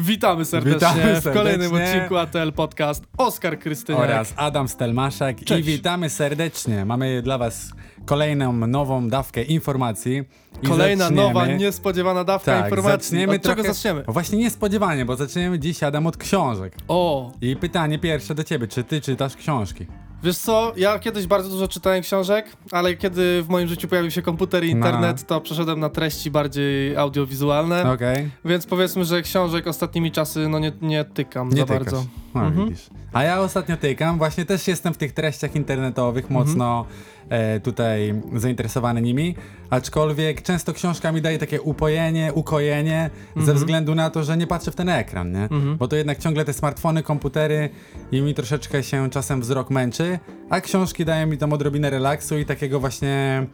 Witamy serdecznie Witamy w kolejnym serdecznie. odcinku ATL Podcast. Oskar Krystyniak. oraz Adam Stelmaszek Cześć. i witamy serdecznie. Mamy dla was kolejną nową dawkę informacji. Kolejna zaczniemy- nowa, niespodziewana dawka tak, informacji. Zaczniemy Od czego trochę... zaczniemy? Właśnie niespodziewanie, bo zaczniemy dziś Adam od książek. O, I pytanie pierwsze do ciebie, czy ty czytasz książki? Wiesz co, ja kiedyś bardzo dużo czytałem książek, ale kiedy w moim życiu pojawił się komputer i No. internet, to przeszedłem na treści bardziej audiowizualne, Okej. więc powiedzmy, że książek ostatnimi czasy no nie, nie tykam Nie za tykasz. bardzo. No, Mhm. A ja ostatnio tykam, właśnie też jestem w tych treściach internetowych mocno e, tutaj zainteresowany nimi, aczkolwiek często książka mi daje takie upojenie, ukojenie, ze względu na to, że nie patrzę w ten ekran, nie? Mhm. Bo to jednak ciągle te smartfony, komputery i mi troszeczkę się czasem wzrok męczy, a książki dają mi tą odrobinę relaksu i takiego właśnie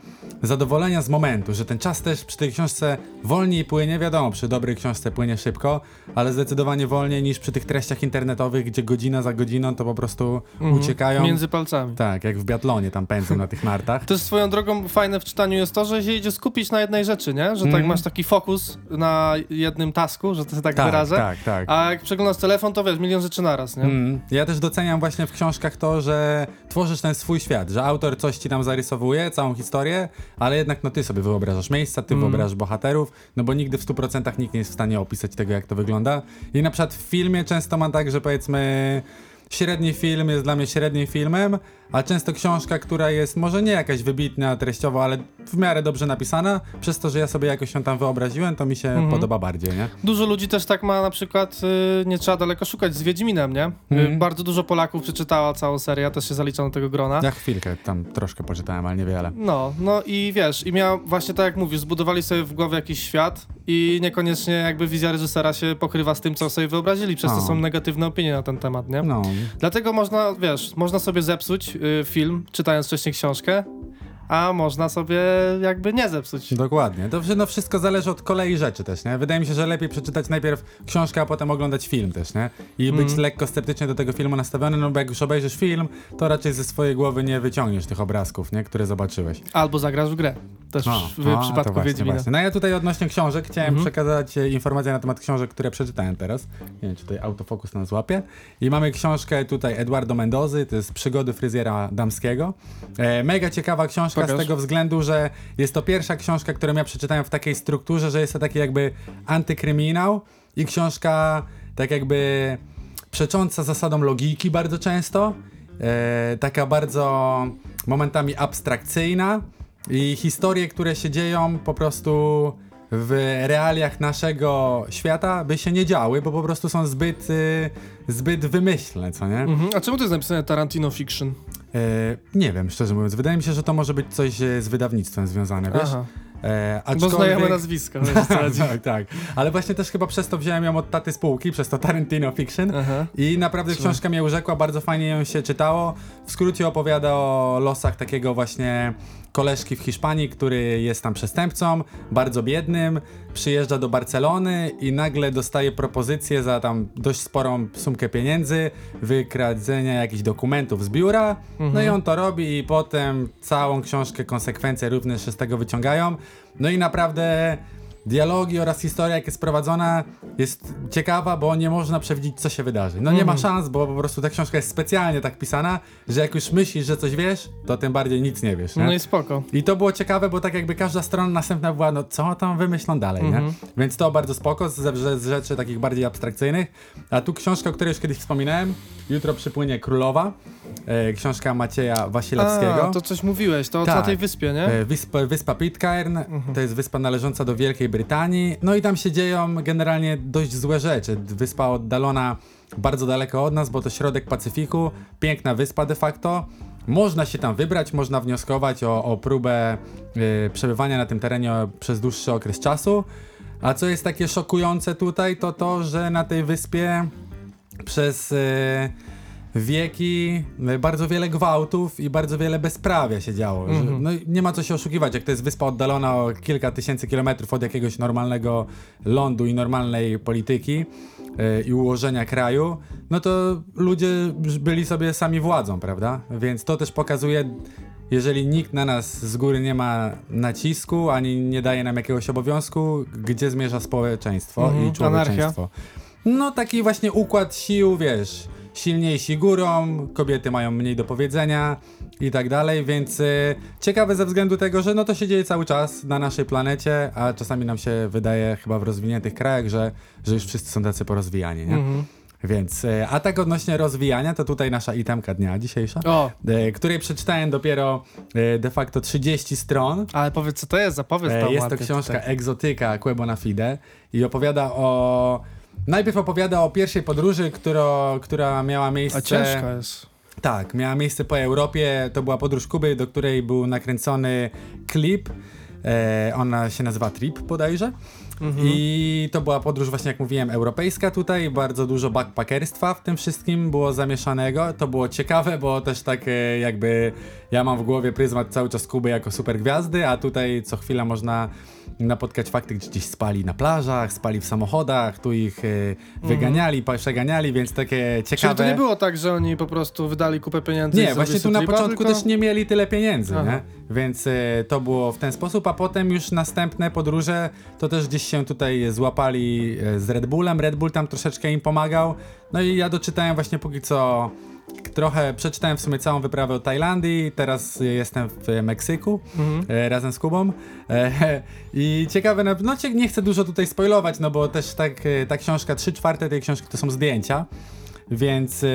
zadowolenia z momentu, że ten czas też przy tej książce wolniej płynie, wiadomo, przy dobrej książce płynie szybko, ale zdecydowanie wolniej niż przy tych treściach internetowych, gdzie godzina za godziną to po prostu Mhm. uciekają. Między palcami. Tak, jak w biatlonie tam pędzą na tych nartach. Też swoją drogą fajne w czytaniu jest to, że się idzie skupić na jednej rzeczy, nie? Że tak Mhm. masz taki fokus na jednym tasku, że to się tak, tak, wyrażę. tak, tak. A jak przeglądasz telefon, to wiesz, milion rzeczy naraz, nie? Mm. Ja też doceniam właśnie w książkach to, że tworzysz ten swój świat, że autor coś ci tam zarysowuje, całą historię, ale jednak no ty sobie wyobrażasz miejsca, ty Mm. wyobrażasz bohaterów, no bo nigdy w 100% nikt nie jest w stanie opisać tego, jak to wygląda. I na przykład w filmie często mam tak, że powiedzmy średni film jest dla mnie średnim filmem, a często książka, która jest może nie jakaś wybitna treściowo, ale w miarę dobrze napisana, przez to, że ja sobie jakoś ją tam wyobraziłem, to mi się Mhm. podoba bardziej, nie? Dużo ludzi też tak ma na przykład, y, nie trzeba daleko szukać, z Wiedźminem, nie? Y, Mhm. bardzo dużo Polaków przeczytała całą serię, ja też się zaliczam do tego grona. Ja chwilkę tam troszkę poczytałem, ale niewiele. No, no i wiesz, i miał właśnie tak jak mówisz, zbudowali sobie w głowie jakiś świat i niekoniecznie jakby wizja reżysera się pokrywa z tym, co sobie wyobrazili, przez to O. są negatywne opinie na ten temat, nie? No, Dlatego można, wiesz, można sobie zepsuć film, czytając wcześniej książkę, a można sobie jakby nie zepsuć. Dokładnie. To no wszystko zależy od kolei rzeczy też, nie? Wydaje mi się, że lepiej przeczytać najpierw książkę, a potem oglądać film też, nie? I być Mhm. lekko sceptycznie do tego filmu nastawiony, no bo jak już obejrzysz film, to raczej ze swojej głowy nie wyciągniesz tych obrazków, nie? Które zobaczyłeś. Albo zagrasz w grę. Też O, w, w o, to przypadku właśnie, Wiedźmina. właśnie. No ja tutaj odnośnie książek chciałem Mhm. przekazać e, informacje na temat książek, które przeczytałem teraz. Nie wiem, czy tutaj autofokus nas złapie. I mamy książkę tutaj Eduardo Mendozy, to jest Przygody fryzjera damskiego. E, mega ciekawa książka Pokaż. z tego względu, że jest to pierwsza książka, którą ja przeczytałem w takiej strukturze, że jest to taki jakby antykryminał i książka tak jakby przecząca zasadą logiki bardzo często. E, taka bardzo momentami abstrakcyjna i historie, które się dzieją po prostu w realiach naszego świata by się nie działy, bo po prostu są zbyt, y, zbyt wymyślne, co nie? Mhm. A czemu to jest napisane Tarantino Fiction? E, nie wiem, szczerze mówiąc. Wydaje mi się, że to może być coś e, z wydawnictwem związane, wiesz? Aha, E, bo aczkolwiek... znajome nazwiska. wiesz, o co chodzi. tak, tak. Ale właśnie też chyba przez to wziąłem ją od taty spółki, przez to Tarantino Fiction. Aha. I naprawdę Słuchaj. książka mnie urzekła, bardzo fajnie ją się czytało. W skrócie opowiada o losach takiego właśnie koleżki w Hiszpanii, który jest tam przestępcą, bardzo biednym, przyjeżdża do Barcelony i nagle dostaje propozycję za tam dość sporą sumkę pieniędzy, wykradzenia jakichś dokumentów z biura, no i on to robi i potem całą książkę konsekwencje również się z tego wyciągają. No i naprawdę dialogi oraz historia, jak jest prowadzona, jest ciekawa, bo nie można przewidzieć, co się wydarzy. No nie ma szans, bo po prostu ta książka jest specjalnie tak pisana, że jak już myślisz, że coś wiesz, to tym bardziej nic nie wiesz. Nie? No i spoko. I to było ciekawe, bo tak jakby każda strona następna była, no co tam wymyślą dalej, Mhm. nie? Więc to bardzo spoko, z, z, rzeczy takich bardziej abstrakcyjnych. A tu książka, o której już kiedyś wspominałem, jutro przypłynie Królowa, e, książka Macieja Wasilewskiego. A, to coś mówiłeś, to Tak. na tej wyspie, nie? E, Wyspa, wyspa Pitcairn, to jest wyspa należąca do Wielkiej Brytanii. No i tam się dzieją generalnie dość złe rzeczy. Wyspa oddalona bardzo daleko od nas, bo to środek Pacyfiku. Piękna wyspa de facto. Można się tam wybrać, można wnioskować o, o próbę e, przebywania na tym terenie przez dłuższy okres czasu. A co jest takie szokujące tutaj, to to, że na tej wyspie przez e, wieki e, bardzo wiele gwałtów i bardzo wiele bezprawia się działo. Że, Mhm. no nie ma co się oszukiwać, jak to jest wyspa oddalona o kilka tysięcy kilometrów od jakiegoś normalnego lądu i normalnej polityki e, i ułożenia kraju, no to ludzie byli sobie sami władzą, prawda? Więc to też pokazuje jeżeli nikt na nas z góry nie ma nacisku, ani nie daje nam jakiegoś obowiązku, gdzie zmierza społeczeństwo Mhm, i człowieczeństwo. No taki właśnie układ sił, wiesz, silniejsi górą, kobiety mają mniej do powiedzenia i tak dalej, więc y, ciekawe ze względu tego, że no to się dzieje cały czas na naszej planecie, a czasami nam się wydaje chyba w rozwiniętych krajach, że, że już wszyscy są tacy porozwijani, nie? Mhm. Więc, y, a tak odnośnie rozwijania, to tutaj nasza itemka dnia dzisiejsza, O, y, której przeczytałem dopiero de facto 30 stron, ale powiedz co to jest, zapowiedz E, tam Jest to książka tutaj. Egzotyka Quebo Fide i opowiada o... Najpierw opowiada o pierwszej podróży, która, która miała miejsce... A ciężko jest. Tak, miała miejsce po Europie. To była podróż Kuby, do której był nakręcony klip. E, ona się nazywa Trip bodajże. Mhm. I to była podróż właśnie, jak mówiłem, europejska tutaj. Bardzo dużo backpackerstwa w tym wszystkim było zamieszanego. To było ciekawe, bo też tak e, jakby ja mam w głowie pryzmat cały czas Kuby jako super gwiazdy, a tutaj co chwila można napotkać fakty, gdzie gdzieś spali na plażach, spali w samochodach, tu ich e, wyganiali, pa- przeganiali, więc takie ciekawe... Czyli to nie było tak, że oni po prostu wydali kupę pieniędzy Nie, właśnie tu na tripa, początku tylko... też nie mieli tyle pieniędzy? Więc e, to było w ten sposób, a potem już następne podróże to też gdzieś się tutaj złapali e, z Red Bullem. Red Bull tam troszeczkę im pomagał. No i ja doczytałem właśnie póki co trochę, przeczytałem w sumie całą wyprawę o Tajlandii, teraz jestem w Meksyku Mhm. e, razem z Kubą. E, I ciekawe, na- no cie- nie chcę dużo tutaj spoilować, no bo też tak, e, ta książka, trzy czwarte tej książki to są zdjęcia, więc e,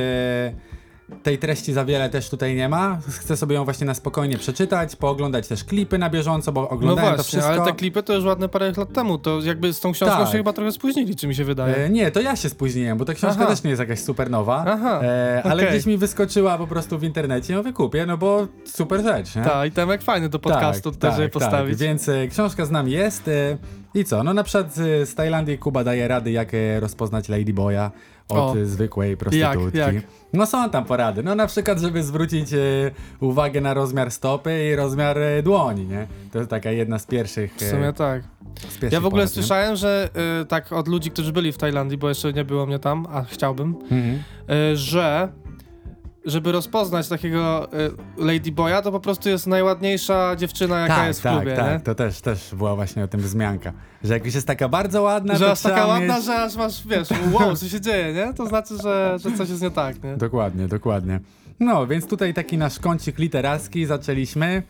tej treści za wiele też tutaj nie ma. Chcę sobie ją właśnie na spokojnie przeczytać, pooglądać też klipy na bieżąco, bo No oglądałem to właśnie, wszystko. ale te klipy to już ładne parę lat temu, to jakby z tą książką Tak. się chyba trochę spóźnili, czy mi się wydaje. E, nie, to ja się spóźniłem, bo ta książka Aha. też nie jest jakaś super nowa, Aha, e, ale okej. gdzieś mi wyskoczyła po prostu w internecie, no wykupię, no bo super rzecz? Tak, i temek fajny do podcastu tutaj, żeby postawić. Tak, więc e, książka z nami jest. E, I co? No na przykład z Tajlandii Kuba daje rady, jak e, rozpoznać ladyboya od O. e, zwykłej prostytutki. Jak, jak? No są tam porady. No na przykład, żeby zwrócić e, uwagę na rozmiar stopy i rozmiar dłoni, nie? To jest taka jedna z pierwszych. W sumie tak. Ja w ogóle porad, słyszałem, że y, tak od ludzi, którzy byli w Tajlandii, bo jeszcze nie było mnie tam, a chciałbym, Mhm. y, że żeby rozpoznać takiego y, ladyboya, to po prostu jest najładniejsza dziewczyna, jaka tak, jest w tak, klubie, tak, to też, też była właśnie o tym wzmianka. Że jak już jest taka bardzo ładna, Że to aż taka ładna, mieć... że aż masz, wiesz, wow, co się dzieje, nie? To znaczy, że, że coś jest nie tak, nie? Dokładnie, dokładnie. No, więc tutaj taki nasz kącik literacki zaczęliśmy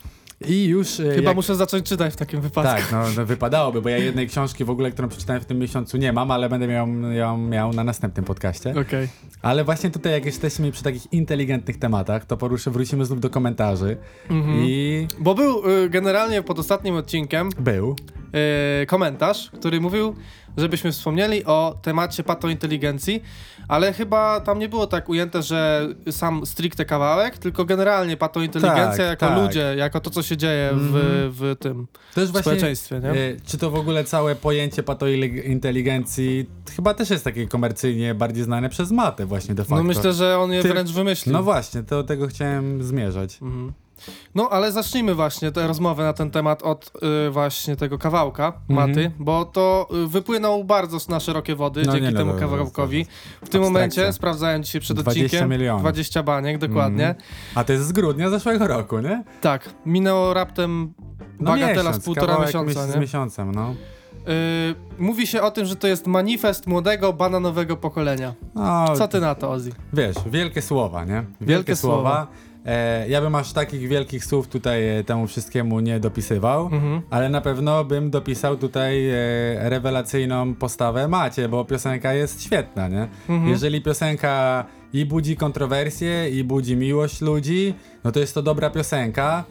i już... e, Chyba jak... muszę zacząć czytać w takim wypadku. Tak, no, no wypadałoby, bo ja jednej książki w ogóle, którą przeczytałem w tym miesiącu nie mam, ale będę ją, ją miał na następnym podcaście. Okej. Ale właśnie tutaj, jak jesteśmy przy takich inteligentnych tematach, to poruszę, wrócimy znów do komentarzy. Mhm. I Bo był y, generalnie pod ostatnim odcinkiem był. y, komentarz, który mówił, żebyśmy wspomnieli o temacie patointeligencji, ale chyba tam nie było tak ujęte, że sam stricte kawałek, tylko generalnie patointeligencja Tak, jako tak. ludzie, jako to, co się dzieje w, Mhm. w tym właśnie... społeczeństwie, nie? e, Czy to w ogóle całe pojęcie patointeligencji chyba też jest takie komercyjnie bardziej znane przez matę właśnie de facto. No myślę, że on je Ty- wręcz wymyślił. No właśnie, to tego chciałem zmierzać. Mhm. No, ale zacznijmy właśnie tę rozmowę na ten temat od y, właśnie tego kawałka. Maty, bo to y, wypłynął bardzo na szerokie wody No dzięki nie, no, temu kawałkowi. W tym abstrakcja. momencie, sprawdzałem dzisiaj przed 20 odcinkiem, milionów. 20 baniek, dokładnie. Mhm. A to jest z grudnia zeszłego roku, nie? Tak, minęło raptem No bagatela miesiąc, z półtora miesiąca, miesiąc nie? Z miesiącem, no. Y, mówi się o tym, że to jest manifest młodego, bananowego pokolenia. no Co ty na to, Ozzy? Wiesz, wielkie słowa, nie? Wielkie, Wielkie słowa. słowa. E, ja bym aż takich wielkich słów tutaj e, temu wszystkiemu nie dopisywał, Mhm. ale na pewno bym dopisał tutaj e, rewelacyjną postawę Macie, bo piosenka jest świetna, nie? Mhm. Jeżeli piosenka i budzi kontrowersje, i budzi miłość ludzi, no to jest to dobra piosenka.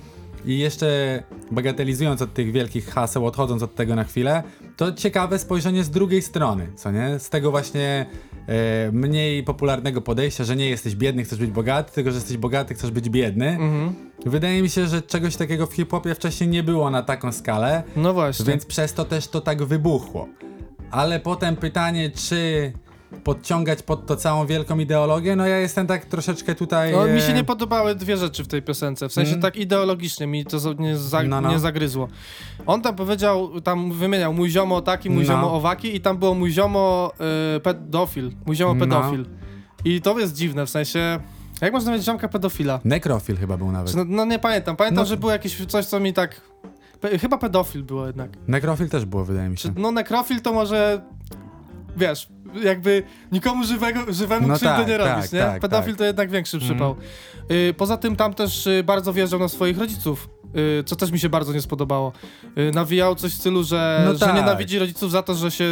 I jeszcze bagatelizując od tych wielkich haseł, odchodząc od tego na chwilę, to ciekawe spojrzenie z drugiej strony, co nie? Z tego właśnie mniej popularnego podejścia, że nie jesteś biedny, chcesz być bogaty, tylko że jesteś bogaty, chcesz być biedny. Mhm. Wydaje mi się, że czegoś takiego w hip-hopie wcześniej nie było na taką skalę, No właśnie. więc przez to też to tak wybuchło. Ale potem pytanie, czy podciągać pod to całą wielką ideologię, no ja jestem tak troszeczkę tutaj... No, mi się e, nie podobały dwie rzeczy w tej piosence. W sensie Mm. tak ideologicznie mi to nie, za, No, no. nie zagryzło. On tam powiedział, tam wymieniał mój ziomo taki, mój No. ziomo owaki i tam było mój ziomo y, pedofil. Mój ziomo No. pedofil. I to jest dziwne, w sensie... Jak można mieć ziomka pedofila? Nekrofil chyba był nawet. No, no nie pamiętam. Pamiętam, No. że było jakieś coś, co mi tak... Pe, chyba pedofil było jednak. Nekrofil też było, wydaje mi się. no nekrofil to może... Wiesz, jakby nikomu żywego, żywemu No krzywdy tak, nie robisz, tak, nie? tak, Pedofil tak. to jednak większy przypał. Y, poza tym tam też y, bardzo wjeżdżał na swoich rodziców. y, Co też mi się bardzo nie spodobało. Y, Nawijał coś w stylu, że, No że tak. nienawidzi rodziców za to, że się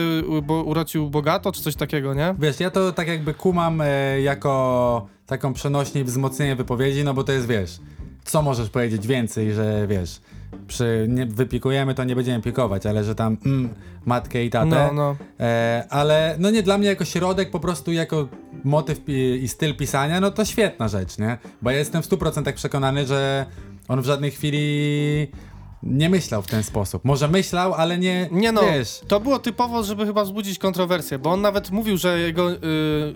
bo, urodził bogato, czy coś takiego, nie? Wiesz, ja to tak jakby kumam e, jako taką przenośnie i wzmocnienie wypowiedzi, no bo to jest, wiesz, co możesz powiedzieć więcej, że wiesz, przy nie, wypikujemy, to nie będziemy pikować, ale że tam mm, matkę i tatę. No, no. E, ale no nie dla mnie jako środek, po prostu jako motyw pi- i styl pisania, no to świetna rzecz, nie? Bo ja jestem w 100% przekonany, że on w żadnej chwili nie myślał w ten sposób. Może myślał, ale nie, Nie no, wiesz. to było typowo, żeby chyba wzbudzić kontrowersję, bo on nawet mówił, że jego y,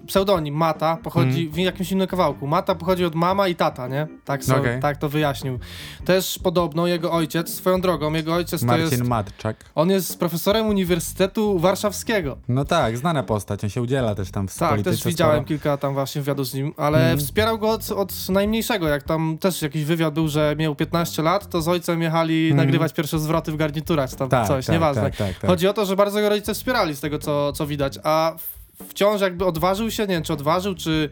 pseudonim Mata pochodzi w jakimś innym kawałku. Mata pochodzi od mama i tata, nie? Tak, so, Okej. tak to wyjaśnił. Też podobno jego ojciec, swoją drogą, jego ojciec to Marcin jest... Matczak. On jest profesorem Uniwersytetu Warszawskiego. No tak, znana postać, on się udziela też tam w Tak, też widziałem sporo. kilka tam właśnie wywiadów z nim, ale Mhm. wspierał go od, od najmniejszego, jak tam też jakiś wywiad był, że miał 15 lat, to z ojcem jechali nagrywać pierwsze zwroty w garniturach, tam. Tak, coś, tak, nieważne. tak, tak, tak. Chodzi o to, że bardzo go rodzice wspierali z tego, co, co widać, a wciąż jakby odważył się, nie wiem, czy odważył, czy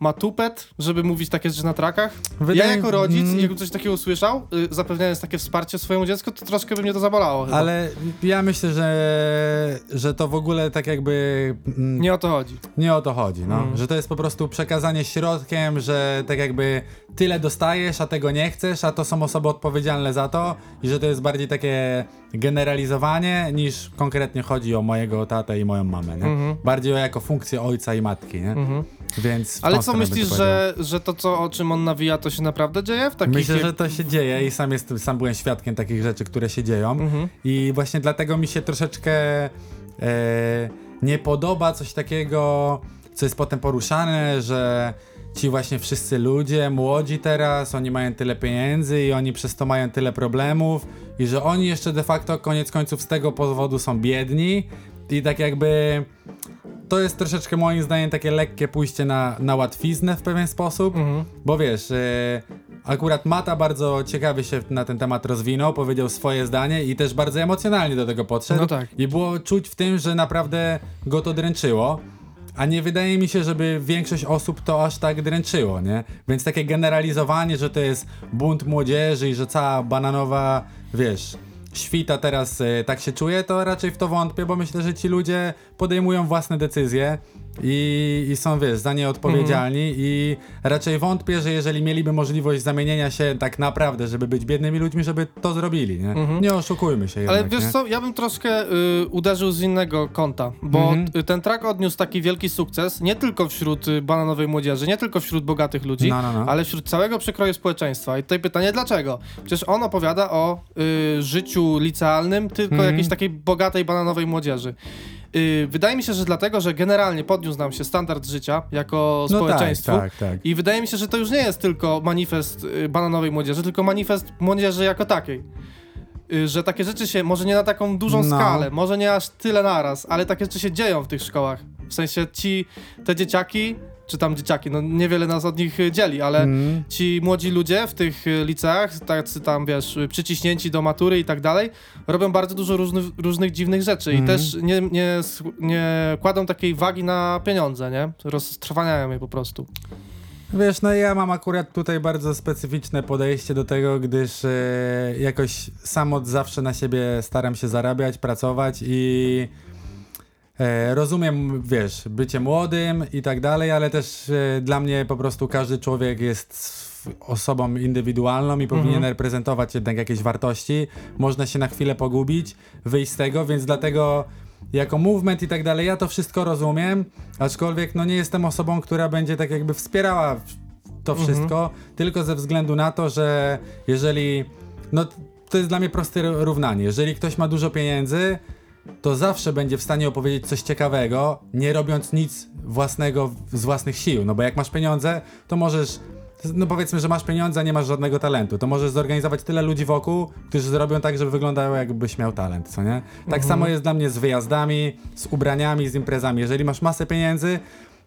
ma tupet, żeby mówić takie rzeczy na trakach. Wydaje- Ja jako rodzic, Mm. jakbym coś takiego usłyszał, y, zapewniając takie wsparcie swojemu dziecku, to troszkę by mnie to zabolało chyba. Ale ja myślę, że, że to w ogóle tak jakby mm, Nie o to chodzi. nie o to chodzi, no. Mm. Że to jest po prostu przekazanie środkiem, że tak jakby tyle dostajesz, a tego nie chcesz, a to są osoby odpowiedzialne za to i że to jest bardziej takie generalizowanie niż konkretnie chodzi o mojego tatę i moją mamę, nie? Mhm. Bardziej o jako funkcję ojca i matki, nie? Mhm. Więc Ale co myślisz, że, że to, co, o czym on nawija, to się naprawdę dzieje? W takich Myślę, że to się dzieje i sam jestem, sam byłem świadkiem takich rzeczy, które się dzieją. Mhm. I właśnie dlatego mi się troszeczkę e, nie podoba coś takiego, co jest potem poruszane, że ci właśnie wszyscy ludzie, młodzi teraz, oni mają tyle pieniędzy i oni przez to mają tyle problemów i że oni jeszcze de facto koniec końców z tego powodu są biedni i tak jakby to jest troszeczkę moim zdaniem takie lekkie pójście na, na łatwiznę w pewien sposób, Mhm. bo wiesz, e, akurat Mata bardzo ciekawie się na ten temat rozwinął, powiedział swoje zdanie i też bardzo emocjonalnie do tego podszedł. No tak. I było czuć w tym, że naprawdę go to dręczyło. A nie wydaje mi się, żeby większość osób to aż tak dręczyło, nie? Więc takie generalizowanie, że to jest bunt młodzieży i że cała bananowa, wiesz, świta teraz e, tak się czuje, to raczej w to wątpię, bo myślę, że ci ludzie podejmują własne decyzje i, i są, wiesz, za nie odpowiedzialni i raczej wątpię, że jeżeli mieliby możliwość zamienienia się tak naprawdę, żeby być biednymi ludźmi, żeby to zrobili, nie? Nie oszukujmy się Ale jednak, wiesz nie? co, ja bym troszkę y, uderzył z innego kąta, bo Mhm. ten track odniósł taki wielki sukces nie tylko wśród y, bananowej młodzieży, nie tylko wśród bogatych ludzi, No, no, no. ale wśród całego przekroju społeczeństwa. I tutaj pytanie, dlaczego? Przecież on opowiada o y, życiu licealnym tylko Mhm. jakiejś takiej bogatej bananowej młodzieży. Y, wydaje mi się, że dlatego, że generalnie podniósł nam się standard życia jako No społeczeństwo. tak, tak, tak. I wydaje mi się, że to już nie jest tylko manifest y, bananowej młodzieży, tylko manifest młodzieży jako takiej. Y, Że takie rzeczy się, może nie na taką dużą No. skalę, może nie aż tyle naraz, ale takie rzeczy się dzieją w tych szkołach. W sensie ci, te dzieciaki, czy tam dzieciaki, no niewiele nas od nich y, dzieli, ale Mm. ci młodzi ludzie w tych y, liceach, tacy tam wiesz, y, przyciśnięci do matury i tak dalej, robią bardzo dużo różnych, różnych dziwnych rzeczy i Mhm. też nie, nie, nie kładą takiej wagi na pieniądze, nie? Roztrwaniają je po prostu. Wiesz, no ja mam akurat tutaj bardzo specyficzne podejście do tego, gdyż e, jakoś sam od zawsze na siebie staram się zarabiać, pracować i e, rozumiem, wiesz, bycie młodym i tak dalej, ale też e, dla mnie po prostu każdy człowiek jest osobą indywidualną i powinien Mhm. reprezentować jednak jakieś wartości. Można się na chwilę pogubić, wyjść z tego, więc dlatego jako movement i tak dalej, ja to wszystko rozumiem, aczkolwiek no nie jestem osobą, która będzie tak jakby wspierała to Mhm. wszystko, tylko ze względu na to, że jeżeli, no to jest dla mnie proste równanie, jeżeli ktoś ma dużo pieniędzy, to zawsze będzie w stanie opowiedzieć coś ciekawego, nie robiąc nic własnego z własnych sił, no bo jak masz pieniądze, to możesz no powiedzmy, że masz pieniądze, a nie masz żadnego talentu, to możesz zorganizować tyle ludzi wokół, którzy zrobią tak, żeby wyglądało jakbyś miał talent, co nie? Tak samo jest dla mnie z wyjazdami, z ubraniami, z imprezami. Jeżeli masz masę pieniędzy,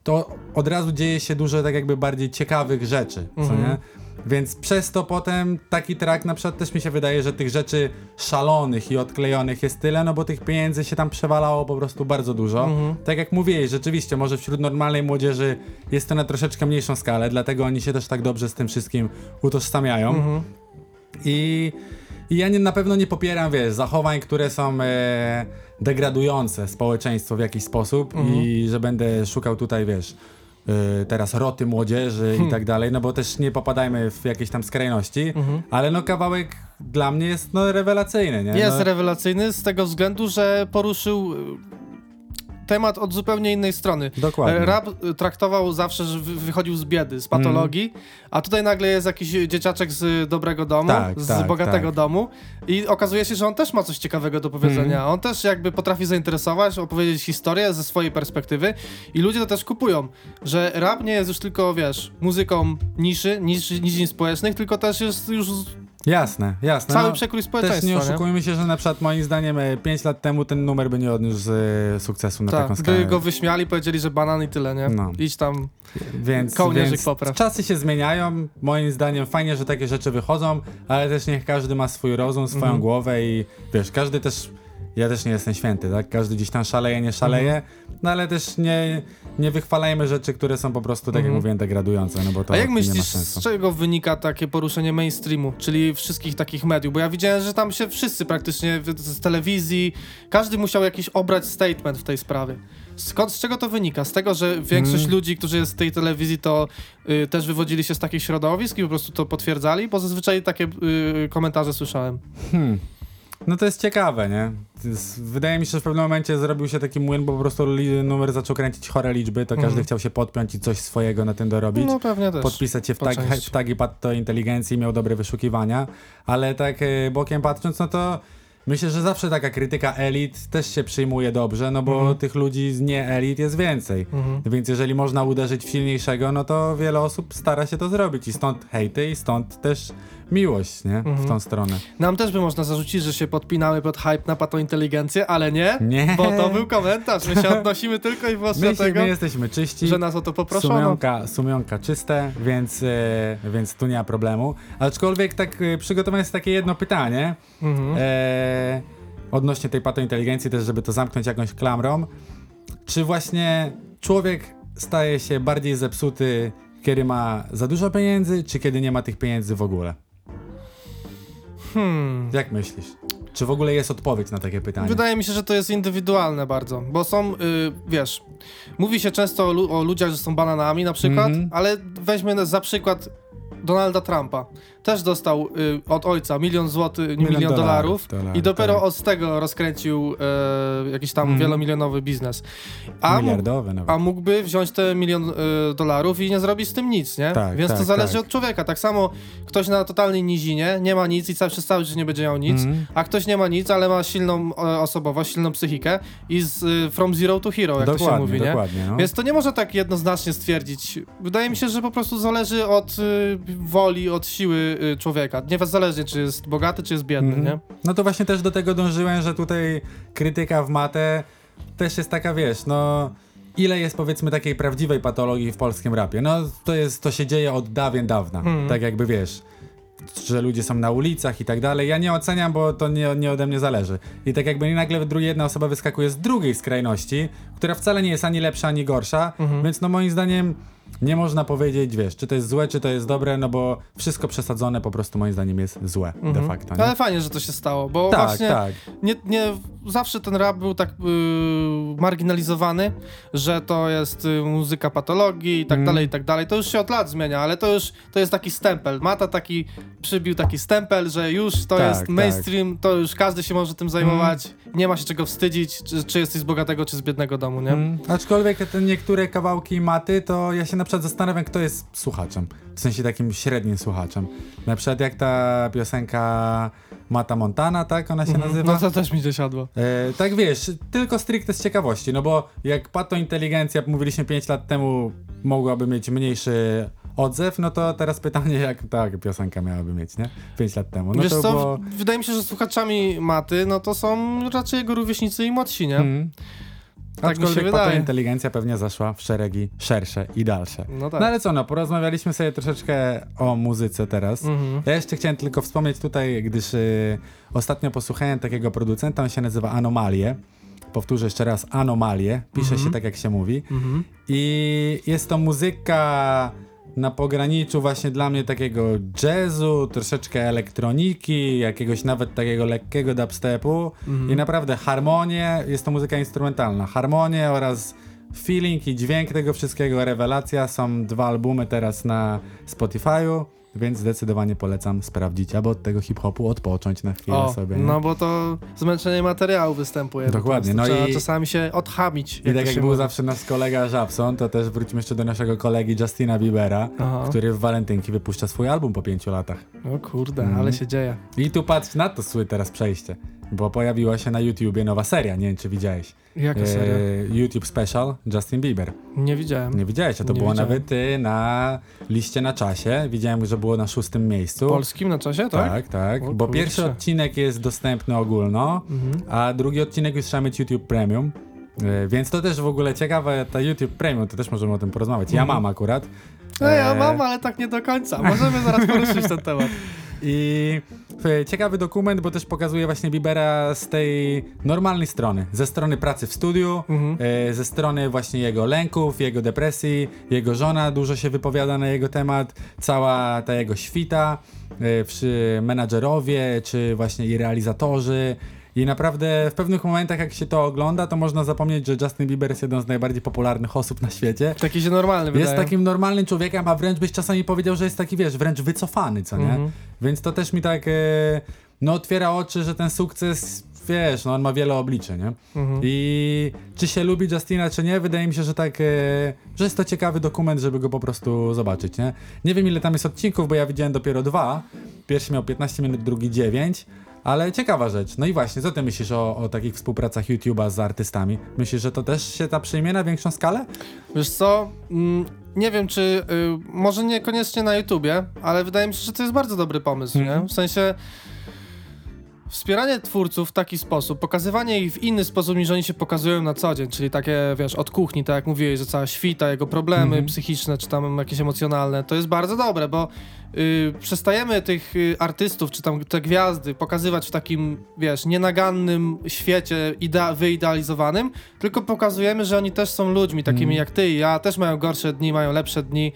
to od razu dzieje się dużo tak jakby bardziej ciekawych rzeczy, co Mhm. nie? Więc przez to potem taki track na przykład też mi się wydaje, że tych rzeczy szalonych i odklejonych jest tyle, no bo tych pieniędzy się tam przewalało po prostu bardzo dużo. Tak jak mówiłeś, rzeczywiście, może wśród normalnej młodzieży jest to na troszeczkę mniejszą skalę, dlatego oni się też tak dobrze z tym wszystkim utożsamiają. I, I ja nie, na pewno nie popieram, wiesz, zachowań, które są e, degradujące społeczeństwo w jakiś sposób i że będę szukał tutaj, wiesz, teraz roty młodzieży i tak dalej, no bo też nie popadajmy w jakieś tam skrajności, ale no kawałek dla mnie jest no rewelacyjny, nie? Jest no, rewelacyjny z tego względu, że poruszył y, temat od zupełnie innej strony. Dokładnie. E, Rap y, traktował zawsze, że wy- wychodził z biedy, z patologii, a tutaj nagle jest jakiś dzieciaczek z dobrego domu, Tak, z tak, bogatego tak. domu i okazuje się, że on też ma coś ciekawego do powiedzenia. Mhm. On też jakby potrafi zainteresować, opowiedzieć historię ze swojej perspektywy i ludzie to też kupują, że rap nie jest już tylko, wiesz, muzyką niszy, niszy niszin społecznych, tylko też jest już Jasne, jasne. cały no, przekrój Też społeczeństwa. nie nie? oszukujmy się, że na przykład moim zdaniem 5 lat temu ten numer by nie odniósł e, sukcesu na taką Tak, skalę. by go wyśmiali, powiedzieli, że banan i tyle, nie? No. Idź tam. Więc, Kołnierzyk więc popraw. czasy się zmieniają. Moim zdaniem fajnie, że takie rzeczy wychodzą, ale też niech każdy ma swój rozum, swoją Mhm. głowę i wiesz, każdy też. Ja też nie jestem święty, tak? Każdy gdzieś tam szaleje, nie szaleje, Mhm. no ale też nie, nie wychwalajmy rzeczy, które są po prostu, tak jak Mhm. mówiłem, degradujące, no bo to A jak myślisz, z czego wynika takie poruszenie mainstreamu, czyli wszystkich takich mediów? Bo ja widziałem, że tam się wszyscy praktycznie z telewizji, każdy musiał jakiś obrać statement w tej sprawie. Skąd, z czego to wynika? Z tego, że większość Mm. ludzi, którzy jest z tej telewizji, to y, też wywodzili się z takich środowisk i po prostu to potwierdzali? Bo zazwyczaj takie y, komentarze słyszałem. Hmm. No to jest ciekawe, nie? To jest, wydaje mi się, że w pewnym momencie zrobił się taki młyn, bo po prostu numer zaczął kręcić chore liczby, to każdy Mhm. chciał się podpiąć i coś swojego na tym dorobić. No pewnie też. podpisać się w, tag, w tagi Patto Inteligencji, miał dobre wyszukiwania, ale tak e, bokiem patrząc, no to myślę, że zawsze taka krytyka elit też się przyjmuje dobrze, no bo Mhm. tych ludzi z nie elit jest więcej. Mhm. Więc jeżeli można uderzyć w silniejszego, no to wiele osób stara się to zrobić i stąd hejty i stąd też miłość, nie? W Mhm. tą stronę. Nam też by można zarzucić, że się podpinamy pod hype na patointeligencję, ale nie, Nie. bo to był komentarz. My się odnosimy tylko i wyłącznie do tego, my jesteśmy czyści. że nas o to poproszono. Sumionka, sumionka czyste, więc, e, więc tu nie ma problemu. Aczkolwiek tak e, przygotowane jest takie jedno pytanie Mhm. e, odnośnie tej patointeligencji też, żeby to zamknąć jakąś klamrą. Czy właśnie człowiek staje się bardziej zepsuty, kiedy ma za dużo pieniędzy, czy kiedy nie ma tych pieniędzy w ogóle? Hmm. Jak myślisz? Czy w ogóle jest odpowiedź na takie pytanie? Wydaje mi się, że to jest indywidualne bardzo, bo są, y, wiesz, mówi się często o, lu- o ludziach, że są bananami na przykład, Mhm. ale weźmy za przykład Donalda Trumpa. Też dostał y, od ojca milion złotych, milion, Milion dolarów, dolarów, i dopiero tak. od tego rozkręcił e, jakiś tam Mhm. wielomilionowy biznes. A, mógł, Miliardowe nawet. a mógłby wziąć te milion y, dolarów i nie zrobić z tym nic, nie? Tak, Więc to tak, zależy tak. od człowieka. Tak samo ktoś na totalnej nizinie nie ma nic i cały, przez cały życie nie będzie miał nic, Mhm. a ktoś nie ma nic, ale ma silną e, osobowość, silną psychikę i z y, from zero to hero, jak dokładnie, to się mówi, nie? dokładnie. No. Więc to nie można tak jednoznacznie stwierdzić. Wydaje mi się, że po prostu zależy od y, woli, od siły y, człowieka. Nie zależnie, czy jest bogaty, czy jest biedny, Mhm. nie? No to właśnie też do tego dążyłem, że tutaj krytyka w matę też jest taka, wiesz, no ile jest powiedzmy takiej prawdziwej patologii w polskim rapie? No to jest, to się dzieje od dawien dawna, Mhm. tak jakby wiesz, że ludzie są na ulicach i tak dalej. Ja nie oceniam, bo to nie, nie ode mnie zależy. I tak jakby nagle jedna osoba wyskakuje z drugiej skrajności, która wcale nie jest ani lepsza, ani gorsza, Mhm. więc no moim zdaniem nie można powiedzieć, wiesz, czy to jest złe, czy to jest dobre, no bo wszystko przesadzone po prostu moim zdaniem jest złe de Mhm. facto. Nie? Ale fajnie, że to się stało, bo Tak, właśnie tak. nie, nie, zawsze ten rap był tak y, marginalizowany, że to jest y, muzyka patologii i tak Mm. dalej, i tak dalej. To już się od lat zmienia, ale to już to jest taki stempel. Mata taki, przybił taki stempel, że już to Tak, jest tak. mainstream, to już każdy się może tym zajmować, nie ma się czego wstydzić, czy, czy jesteś z bogatego, czy z biednego domu, nie? Mm. Aczkolwiek te niektóre kawałki maty, to ja się na przykład zastanawiam, kto jest słuchaczem. W sensie takim średnim słuchaczem. Na przykład jak ta piosenka Mata Montana, tak ona się Mhm. nazywa? No to też mi siadło. E, tak wiesz, tylko stricte z ciekawości, no bo jak Pato Inteligencja, mówiliśmy 5 lat temu, mogłaby mieć mniejszy odzew, no to teraz pytanie, jak ta piosenka miałaby mieć, nie? 5 lat temu. No Wiesz to co, było... wydaje mi się, że słuchaczami Maty, no to są raczej jego rówieśnicy i młodsi, nie? Mm. Tak mi się wydaje. patointeligencja pewnie zaszła w szeregi szersze i dalsze. No tak. No ale co, no, porozmawialiśmy sobie troszeczkę o muzyce teraz. Mhm. Ja jeszcze chciałem tylko wspomnieć tutaj, gdyż y, ostatnio posłuchałem takiego producenta, on się nazywa Anomalie. Powtórzę jeszcze raz, Anomalie. Pisze się tak, jak się mówi. Mhm. I jest to muzyka na pograniczu właśnie dla mnie takiego jazzu, troszeczkę elektroniki, jakiegoś nawet takiego lekkiego dubstepu i naprawdę harmonie, jest to muzyka instrumentalna, harmonie oraz feeling i dźwięk tego wszystkiego, rewelacja, są dwa albumy teraz na Spotify'u, więc zdecydowanie polecam sprawdzić, albo od tego hip-hopu odpocząć na chwilę O, sobie. nie? no bo to zmęczenie materiału występuje. Dokładnie, no Trzeba i- czasami się odchamić. I tak jak był mówi. zawsze nasz kolega Żabson, to też wróćmy jeszcze do naszego kolegi Justina Biebera, Aha. który w walentynki wypuszcza swój album po pięciu latach. O kurde, Mhm. ale się dzieje. I tu patrz na to sły teraz przejście, bo pojawiła się na YouTubie nowa seria, nie wiem czy widziałeś. Jaka seria? E, YouTube Special Justin Bieber. Nie widziałem. Nie widziałeś, a to Nie było widziałem. nawet y, na liście na czasie. Widziałem, że było na szóstym miejscu. Polskim na czasie, tak? Tak, tak, O bo kurczę. pierwszy odcinek jest dostępny ogólno, Mhm. a drugi odcinek już trzeba mieć YouTube Premium. E, Więc to też w ogóle ciekawe, ta YouTube Premium, to też możemy o tym porozmawiać. Ja Mhm. mam akurat. No ja E, mam, ale tak nie do końca. Możemy zaraz poruszyć ten temat. I ciekawy dokument, bo też pokazuje właśnie Biebera z tej normalnej strony. Ze strony pracy w studiu, Mhm. e, ze strony właśnie jego lęków, jego depresji. Jego żona dużo się wypowiada na jego temat. Cała ta jego świta, e, przy menadżerowie, czy właśnie i realizatorzy. I naprawdę w pewnych momentach, jak się to ogląda, to można zapomnieć, że Justin Bieber jest jedną z najbardziej popularnych osób na świecie. Taki się normalny. Jest takim normalnym człowiekiem, a wręcz byś czasami powiedział, że jest taki, wiesz, wręcz wycofany, co nie? Mhm. Więc to też mi tak, e, no otwiera oczy, że ten sukces, wiesz, no on ma wiele obliczy, nie? Mhm. I czy się lubi Justina, czy nie, wydaje mi się, że tak, e, że jest to ciekawy dokument, żeby go po prostu zobaczyć, nie? Nie wiem ile tam jest odcinków, bo ja widziałem dopiero dwa. Pierwszy miał 15 minut, drugi 9. Ale ciekawa rzecz. No i właśnie, co ty myślisz o, o takich współpracach YouTube'a z artystami? Myślisz, że to też się ta przyjmie na większą skalę? Wiesz co, mm, nie wiem czy, y, może niekoniecznie na YouTubie, ale wydaje mi się, że to jest bardzo dobry pomysł, nie? W sensie wspieranie twórców w taki sposób, pokazywanie ich w inny sposób niż oni się pokazują na co dzień, czyli takie, wiesz, od kuchni, tak jak mówiłeś, że cała świta, jego problemy Mhm. psychiczne, czy tam jakieś emocjonalne, to jest bardzo dobre, bo y, przestajemy tych y, artystów, czy tam te gwiazdy pokazywać w takim, wiesz, nienagannym świecie idea- wyidealizowanym, tylko pokazujemy, że oni też są ludźmi, takimi Mhm. jak ty i ja, też mają gorsze dni, mają lepsze dni,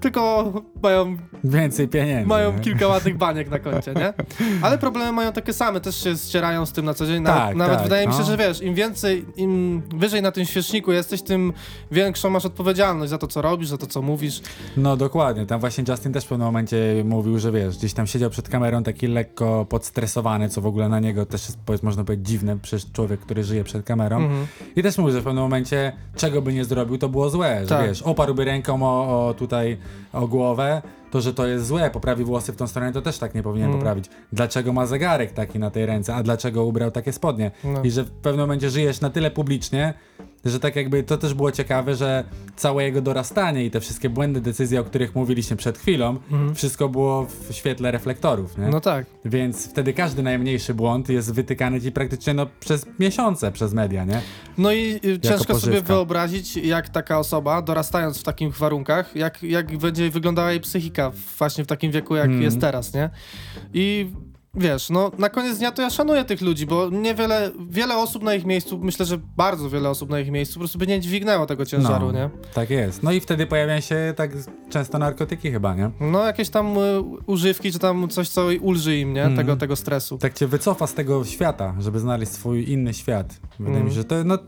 tylko mają Więcej pieniędzy. mają nie? kilka ładnych baniek na koncie, nie? Ale problemy mają takie same, też się ścierają z tym na co dzień. Nawet, Tak, nawet tak, wydaje mi się, no. że wiesz, im więcej, im wyżej na tym świeczniku jesteś, tym większą masz odpowiedzialność za to, co robisz, za to, co mówisz. No dokładnie, tam właśnie Justin też w pewnym momencie mówił, że wiesz, gdzieś tam siedział przed kamerą taki lekko podstresowany, co w ogóle na niego też jest, można powiedzieć, dziwne, przecież człowiek, który żyje przed kamerą. Mhm. I też mówił, że w pewnym momencie czego by nie zrobił, to było złe, że Tak. wiesz, oparłby ręką o, o tutaj o głowę, to, że to jest złe, poprawi włosy w tą stronę, to też tak nie powinien Mm. poprawić. Dlaczego ma zegarek taki na tej ręce, a dlaczego ubrał takie spodnie? No. I że w pewnym momencie żyjesz na tyle publicznie, że tak jakby to też było ciekawe, że całe jego dorastanie i te wszystkie błędne decyzje, o których mówiliśmy przed chwilą, Mhm. wszystko było w świetle reflektorów, nie? No tak. Więc wtedy każdy najmniejszy błąd jest wytykany ci praktycznie no, przez miesiące przez media, nie? No i y, ciężko sobie pożywka. wyobrazić, jak taka osoba, dorastając w takich warunkach, jak, jak będzie wyglądała jej psychika właśnie w takim wieku, jak Mhm. jest teraz, nie? I wiesz, no na koniec dnia to ja szanuję tych ludzi, bo niewiele, wiele osób na ich miejscu, myślę, że bardzo wiele osób na ich miejscu po prostu by nie dźwignęło tego ciężaru, no, nie? Tak jest. No i wtedy pojawiają się tak często narkotyki chyba, nie? No jakieś tam y, używki, czy tam coś, co ulży im, nie? Mhm. Tego, tego stresu. Tak cię wycofa z tego świata, żeby znaleźć swój inny świat. Wydaje Mm. mi się, że to no,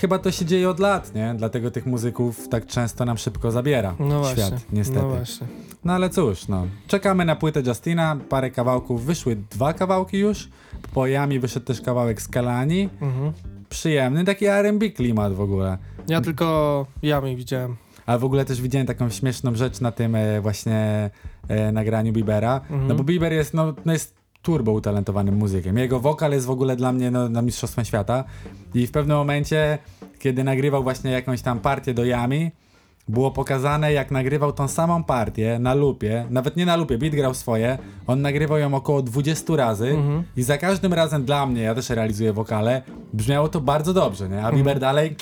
chyba to się dzieje od lat, nie? Dlatego tych muzyków tak często nam szybko zabiera No właśnie. świat, niestety. No właśnie. No ale cóż, no. Czekamy na płytę Justina, parę kawałków. Wyszły dwa kawałki już. Po Jami wyszedł też kawałek z Kalani. Mhm. Przyjemny, taki R&B klimat w ogóle. Ja tylko jamy widziałem. Ale w ogóle też widziałem taką śmieszną rzecz na tym e, właśnie e, nagraniu Biebera. Mhm. No bo Bieber jest, no, no jest turbo utalentowanym muzykiem. Jego wokal jest w ogóle dla mnie no, na mistrzostwem świata. I w pewnym momencie, kiedy nagrywał właśnie jakąś tam partię do Yami, było pokazane, jak nagrywał tą samą partię na lupie, nawet nie na lupie, beat grał swoje, on nagrywał ją około 20 razy Mhm. i za każdym razem dla mnie, ja też realizuję wokale, brzmiało to bardzo dobrze, nie? A Bieber dalej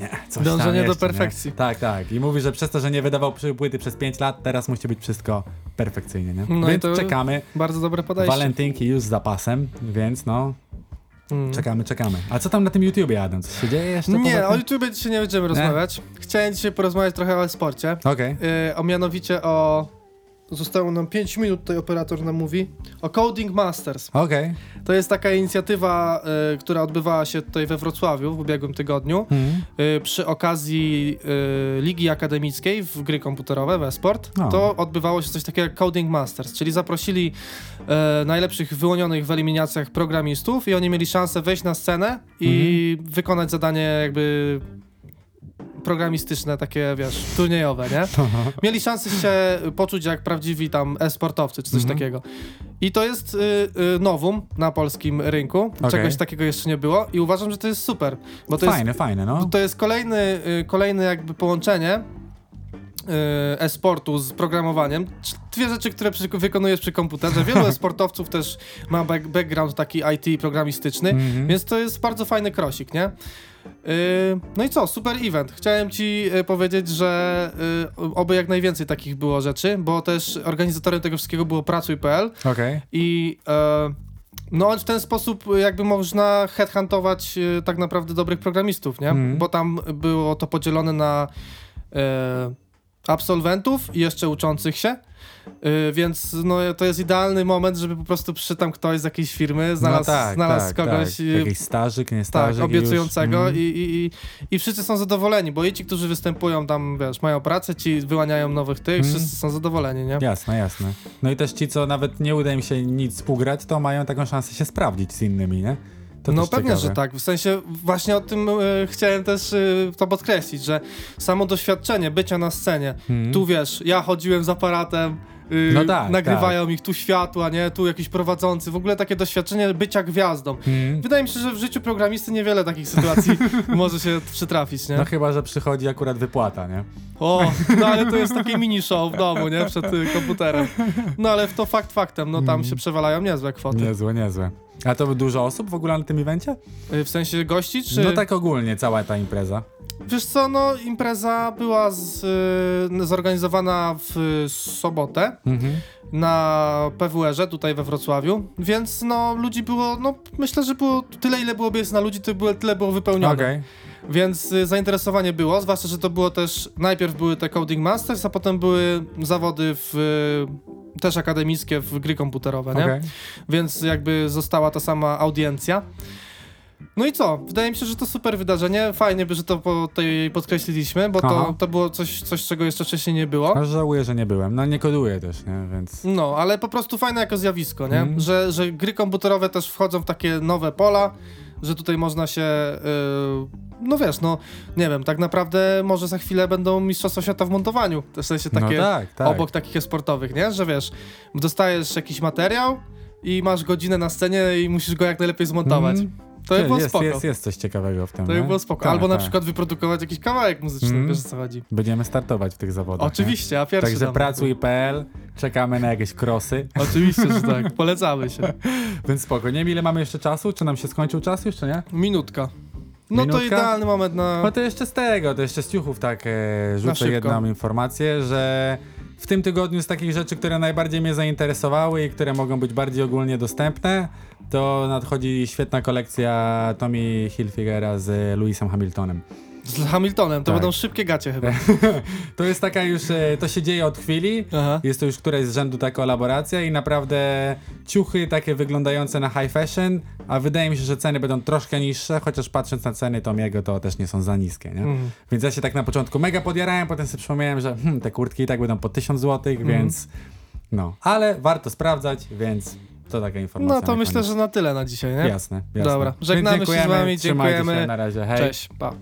Nie, coś Dążenie tam do jeszcze, perfekcji. Nie? Tak, tak. I mówi, że przez to, że nie wydawał płyty przez 5 lat, teraz musi być wszystko perfekcyjnie, nie? No więc czekamy. Bardzo dobre podejście. Walentynki już z zapasem, więc no, Mm. czekamy, czekamy. A co tam na tym YouTubie, Adam? Co się dzieje jeszcze? Nie, o YouTube dzisiaj nie będziemy rozmawiać. Chciałem dzisiaj porozmawiać trochę o sporcie. Okej. Yy, o mianowicie o... Zostało nam 5 minut, tutaj operator nam mówi. O Coding Masters. Okej. To jest taka inicjatywa, y, która odbywała się tutaj we Wrocławiu w ubiegłym tygodniu. Mhm. y, przy okazji y, Ligi Akademickiej w gry komputerowe, w e-sport, O. to odbywało się coś takiego jak Coding Masters, czyli zaprosili najlepszych wyłonionych w eliminacjach programistów i oni mieli szansę wejść na scenę i wykonać zadanie jakby programistyczne, takie wiesz, turniejowe, nie? Mieli szansę się poczuć jak prawdziwi tam e-sportowcy czy coś Mhm. takiego. I to jest y, y, nowum na polskim rynku. Okej. Czegoś takiego jeszcze nie było i uważam, że to jest super, bo to jest Fajne, fajne, no. to jest kolejny, y, kolejne jakby połączenie y, e-sportu z programowaniem. Dwie rzeczy, które przy, wykonujesz przy komputerze. Wielu e-sportowców też ma back, background taki IT programistyczny, Mhm. więc to jest bardzo fajny krosik, nie? Y, No i co, super event. Chciałem ci y, powiedzieć, że y, oby jak najwięcej takich było rzeczy, bo też organizatorem tego wszystkiego było Pracuj.pl Okej. i e, no w ten sposób jakby można headhuntować e, tak naprawdę dobrych programistów, nie? Mhm. Bo tam było to podzielone na e, absolwentów i jeszcze uczących się. E, więc no, to jest idealny moment, żeby po prostu przyszedł tam ktoś z jakiejś firmy, znalazł, no tak, znalazł tak, kogoś Tak. Jakiś stażyk, nie tak, stażyk. i już- obiecującego Mhm. i, i, i, i wszyscy są zadowoleni, bo i ci, którzy występują tam, wiesz, mają pracę, ci wyłaniają nowych tych, Mhm. wszyscy są zadowoleni, nie? Jasne, jasne. No i też ci, co nawet nie uda im się nic współgrać, to mają taką szansę się sprawdzić z innymi, nie? To no pewnie, ciekawe. że tak. W sensie właśnie o tym e, chciałem też e, to podkreślić, że samo doświadczenie bycia na scenie. Mhm. Tu wiesz, ja chodziłem z aparatem, y, No tak, nagrywają ich tu światła, nie? Tu jakiś prowadzący. W ogóle takie doświadczenie bycia gwiazdą. Mhm. Wydaje mi się, że w życiu programisty niewiele takich sytuacji może się przytrafić, nie? No chyba, że przychodzi akurat wypłata, nie? O, no ale to jest takie mini show w domu, nie? Przed y, komputerem. No ale to fakt faktem, no tam Mhm. się przewalają niezłe kwoty. Niezłe, niezłe. A to dużo osób w ogóle na tym evencie? Y, W sensie gości, czy... No tak ogólnie, cała ta impreza. Wiesz co, no impreza była z, y, zorganizowana w sobotę Mhm. na PWR-ze tutaj we Wrocławiu, więc no ludzi było, no myślę, że było tyle ile było miejsc na ludzi, to było, tyle było wypełnione. Okej. Więc y, zainteresowanie było, zwłaszcza, że to było też, najpierw były te Coding Masters, a potem były zawody w, y, też akademickie w gry komputerowe, nie? okej. Więc jakby została ta sama audiencja. No i co? Wydaje mi się, że to super wydarzenie. Fajnie, by, że to po tej podkreśliliśmy, bo Aha. to, to było coś, coś, czego jeszcze wcześniej nie było. Aż żałuję, że nie byłem. No nie koduję też, nie? Więc... No, ale po prostu fajne jako zjawisko, nie? Mhm. Że, że gry komputerowe też wchodzą w takie nowe pola, że tutaj można się, yy, no wiesz, no nie wiem, tak naprawdę może za chwilę będą Mistrzostwa Świata w montowaniu, w sensie takie no tak, tak. obok takich sportowych, nie? Że wiesz, dostajesz jakiś materiał i masz godzinę na scenie i musisz go jak najlepiej zmontować. Mhm. To by było jest, spoko. jest, jest coś ciekawego w tym, To by było spoko. Tak, Albo na tak. przykład wyprodukować jakiś kawałek muzyczny, Mhm. wiesz o co chodzi. Będziemy startować w tych zawodach. Oczywiście, a pierwszy Także tam- pracuj.pl, czekamy na jakieś krosy. Oczywiście, że tak. Polecamy się. Więc spoko. Nie wiem, ile mamy jeszcze czasu? Czy nam się skończył czas już, czy nie? Minutka. No to Minutka? idealny moment na... No to jeszcze z tego, to jeszcze z ciuchów tak e, rzucę jedną informację, że w tym tygodniu z takich rzeczy, które najbardziej mnie zainteresowały i które mogą być bardziej ogólnie dostępne, to nadchodzi świetna kolekcja Tommy Hilfigera z Lewisem Hamiltonem. Z Hamiltonem, to Tak. będą szybkie gacie chyba. To jest taka już, e, to się dzieje od chwili, Aha. jest to już któraś z rzędu ta kolaboracja i naprawdę ciuchy takie wyglądające na high fashion, a wydaje mi się, że ceny będą troszkę niższe, chociaż patrząc na ceny Tomiego to też nie są za niskie, nie? Mhm. Więc ja się tak na początku mega podjarałem, potem sobie przypomniałem, że hmm, te kurtki i tak będą po 1000 zł, Mhm. więc no, ale warto sprawdzać, więc to taka informacja. No to myślę, koniec. że na tyle na dzisiaj, nie? Jasne, jasne. Dobra, żegnamy się z wami, trzymajcie dziękujemy. Się, na razie, hej. Cześć, pa.